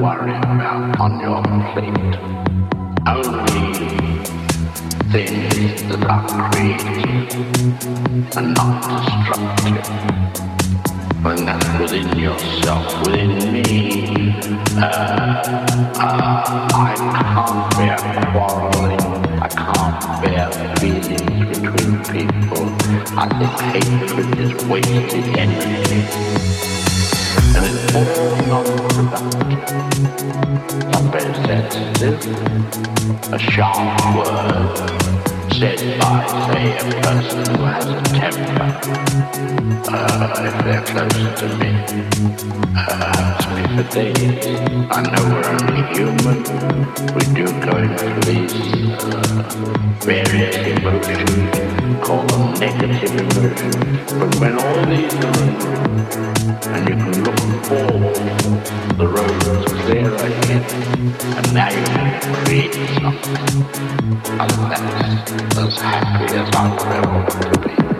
Worry about on your plate. Only things that are creative and not destructive. And that's within yourself, within me. Uh, uh, I can't bear quarreling. I can't bear feelings between people. I think hatred is wasted energy. And it's all. Not very sensitive. A sharp word said by, say, a person who has a temper, uh, if they're close to me, uh, me for days. I know we're only human. We do go into these uh, various emotions, call them negative emotions. But when all these in, and you can look forward, the road is clear ahead, and now you can create something. And that's as happy as I could ever want to be.